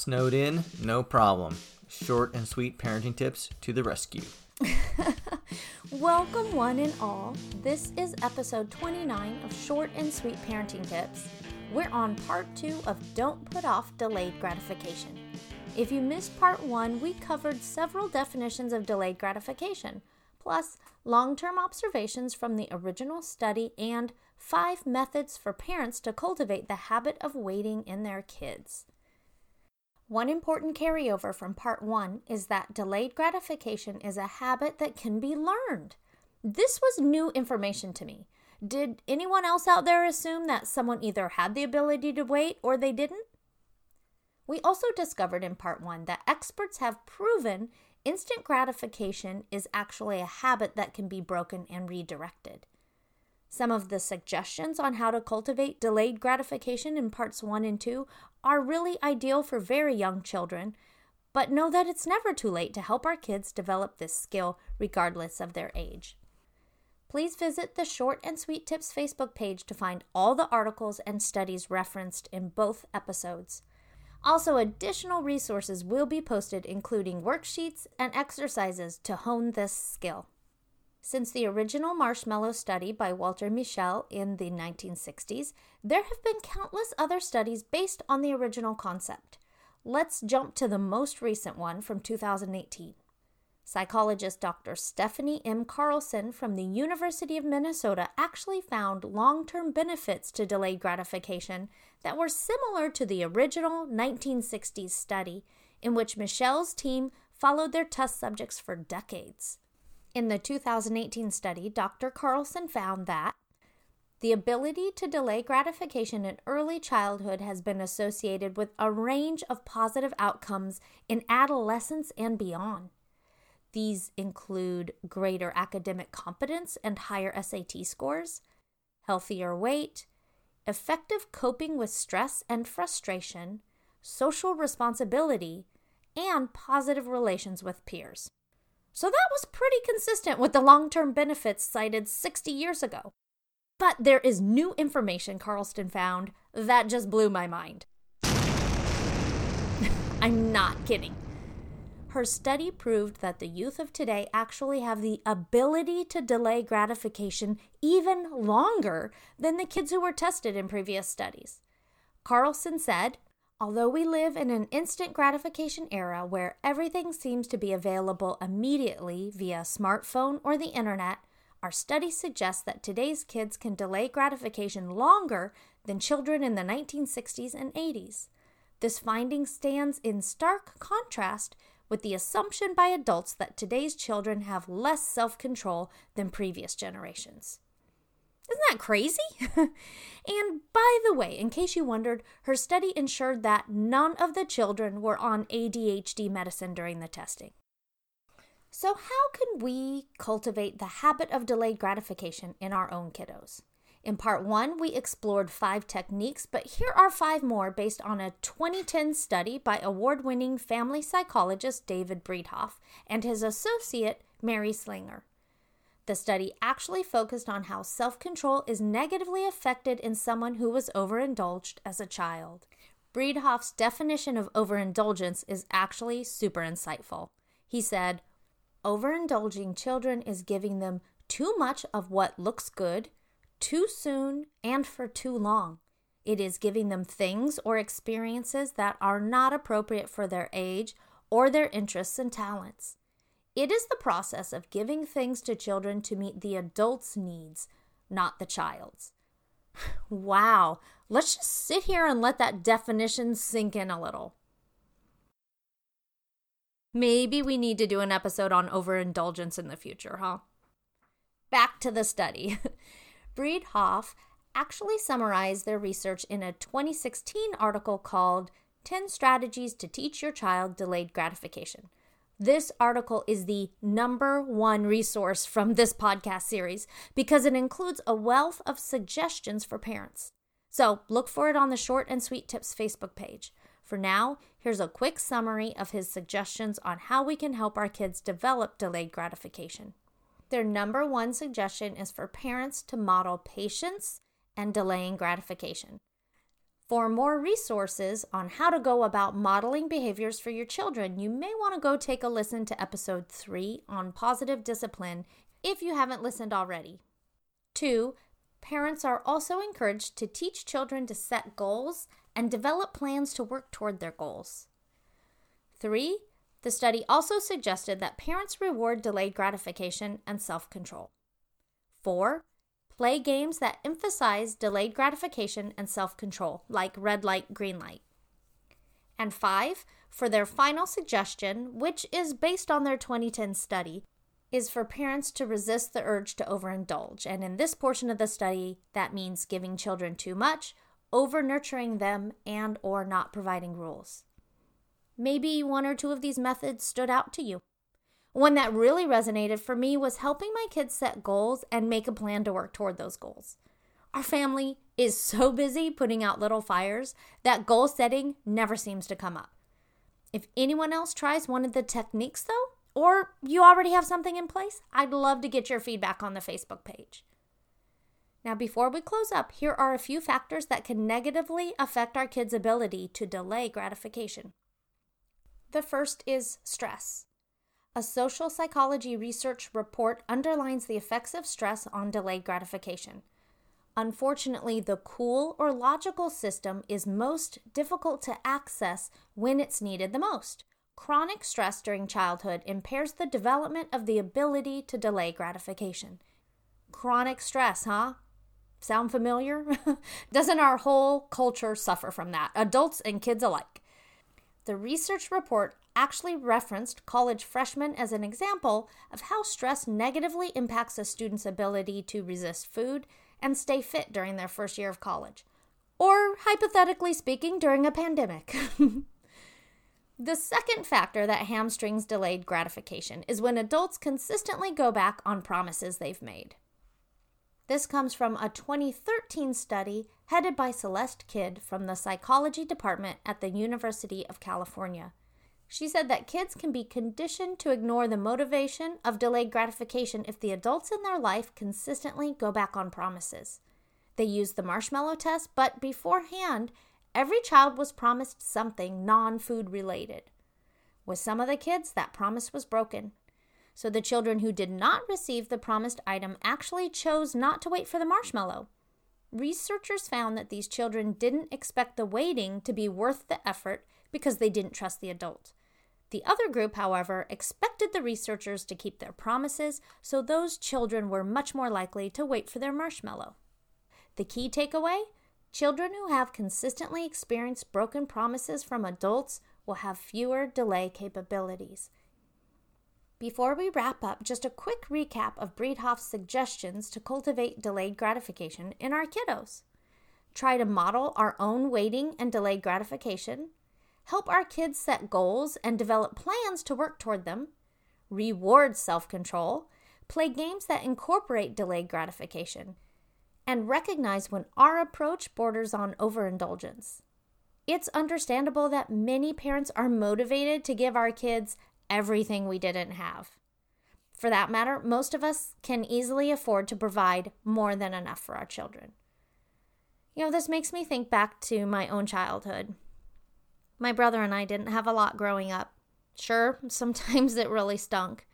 Snowed in? No problem. Short and sweet parenting tips to the rescue. Welcome, one and all. This is episode 29 of Short and Sweet Parenting Tips. We're on part two of Don't Put Off Delayed Gratification. If you missed part one, we covered several definitions of delayed gratification, plus long term observations from the original study and five methods for parents to cultivate the habit of waiting in their kids. One important carryover from part one is that delayed gratification is a habit that can be learned. This was new information to me. Did anyone else out there assume that someone either had the ability to wait or they didn't? We also discovered in part one that experts have proven instant gratification is actually a habit that can be broken and redirected. Some of the suggestions on how to cultivate delayed gratification in parts 1 and 2 are really ideal for very young children, but know that it's never too late to help our kids develop this skill regardless of their age. Please visit the Short and Sweet Tips Facebook page to find all the articles and studies referenced in both episodes. Also, additional resources will be posted, including worksheets and exercises to hone this skill. Since the original marshmallow study by Walter Mischel in the 1960s, there have been countless other studies based on the original concept. Let's jump to the most recent one from 2018. Psychologist Dr. Stephanie M. Carlson from the University of Minnesota actually found long term benefits to delayed gratification that were similar to the original 1960s study, in which Mischel's team followed their test subjects for decades. In the 2018 study, Dr. Carlson found that the ability to delay gratification in early childhood has been associated with a range of positive outcomes in adolescence and beyond. These include greater academic competence and higher SAT scores, healthier weight, effective coping with stress and frustration, social responsibility, and positive relations with peers. So that was pretty consistent with the long term benefits cited 60 years ago. But there is new information Carlson found that just blew my mind. I'm not kidding. Her study proved that the youth of today actually have the ability to delay gratification even longer than the kids who were tested in previous studies. Carlson said, Although we live in an instant gratification era where everything seems to be available immediately via smartphone or the internet, our study suggests that today's kids can delay gratification longer than children in the 1960s and 80s. This finding stands in stark contrast with the assumption by adults that today's children have less self control than previous generations. Isn't that crazy? and by the way, in case you wondered, her study ensured that none of the children were on ADHD medicine during the testing. So, how can we cultivate the habit of delayed gratification in our own kiddos? In part one, we explored five techniques, but here are five more based on a 2010 study by award winning family psychologist David Bredehoft and his associate Mary Slinger. The study actually focused on how self control is negatively affected in someone who was overindulged as a child. Bredehoft's definition of overindulgence is actually super insightful. He said, Overindulging children is giving them too much of what looks good, too soon, and for too long. It is giving them things or experiences that are not appropriate for their age or their interests and talents. It is the process of giving things to children to meet the adult's needs, not the child's. wow, let's just sit here and let that definition sink in a little. Maybe we need to do an episode on overindulgence in the future, huh? Back to the study. Bredehoft actually summarized their research in a 2016 article called 10 Strategies to Teach Your Child Delayed Gratification. This article is the number one resource from this podcast series because it includes a wealth of suggestions for parents. So look for it on the Short and Sweet Tips Facebook page. For now, here's a quick summary of his suggestions on how we can help our kids develop delayed gratification. Their number one suggestion is for parents to model patience and delaying gratification. For more resources on how to go about modeling behaviors for your children, you may want to go take a listen to episode 3 on positive discipline if you haven't listened already. 2. Parents are also encouraged to teach children to set goals and develop plans to work toward their goals. 3. The study also suggested that parents reward delayed gratification and self control. 4. Play games that emphasize delayed gratification and self control, like red light, green light. And five, for their final suggestion, which is based on their 2010 study, is for parents to resist the urge to overindulge. And in this portion of the study, that means giving children too much, over nurturing them, and or not providing rules. Maybe one or two of these methods stood out to you. One that really resonated for me was helping my kids set goals and make a plan to work toward those goals. Our family is so busy putting out little fires that goal setting never seems to come up. If anyone else tries one of the techniques, though, or you already have something in place, I'd love to get your feedback on the Facebook page. Now, before we close up, here are a few factors that can negatively affect our kids' ability to delay gratification. The first is stress. A social psychology research report underlines the effects of stress on delayed gratification. Unfortunately, the cool or logical system is most difficult to access when it's needed the most. Chronic stress during childhood impairs the development of the ability to delay gratification. Chronic stress, huh? Sound familiar? Doesn't our whole culture suffer from that, adults and kids alike? The research report actually referenced college freshmen as an example of how stress negatively impacts a student's ability to resist food and stay fit during their first year of college, or hypothetically speaking, during a pandemic. the second factor that hamstrings delayed gratification is when adults consistently go back on promises they've made. This comes from a 2013 study headed by Celeste Kidd from the psychology department at the University of California. She said that kids can be conditioned to ignore the motivation of delayed gratification if the adults in their life consistently go back on promises. They used the marshmallow test, but beforehand, every child was promised something non food related. With some of the kids, that promise was broken. So the children who did not receive the promised item actually chose not to wait for the marshmallow. Researchers found that these children didn't expect the waiting to be worth the effort because they didn't trust the adult. The other group, however, expected the researchers to keep their promises, so those children were much more likely to wait for their marshmallow. The key takeaway children who have consistently experienced broken promises from adults will have fewer delay capabilities. Before we wrap up, just a quick recap of Bredehoft's suggestions to cultivate delayed gratification in our kiddos. Try to model our own waiting and delayed gratification help our kids set goals and develop plans to work toward them, reward self control, play games that incorporate delayed gratification, and recognize when our approach borders on overindulgence. It's understandable that many parents are motivated to give our kids everything we didn't have. For that matter, most of us can easily afford to provide more than enough for our children. You know, this makes me think back to my own childhood. My brother and I didn't have a lot growing up. Sure, sometimes it really stunk.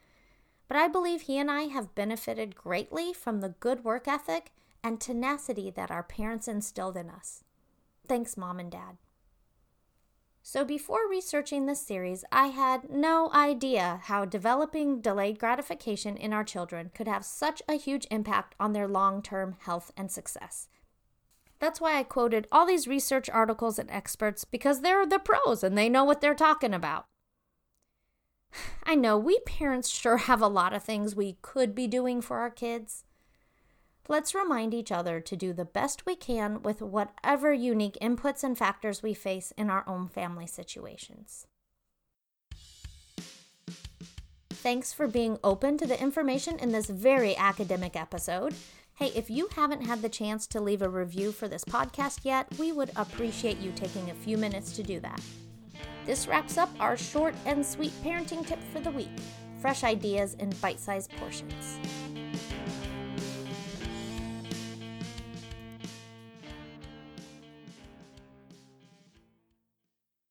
But I believe he and I have benefited greatly from the good work ethic and tenacity that our parents instilled in us. Thanks, Mom and Dad. So, before researching this series, I had no idea how developing delayed gratification in our children could have such a huge impact on their long term health and success. That's why I quoted all these research articles and experts because they're the pros and they know what they're talking about. I know we parents sure have a lot of things we could be doing for our kids. Let's remind each other to do the best we can with whatever unique inputs and factors we face in our own family situations. Thanks for being open to the information in this very academic episode. Hey, if you haven't had the chance to leave a review for this podcast yet, we would appreciate you taking a few minutes to do that. This wraps up our short and sweet parenting tip for the week fresh ideas in bite sized portions.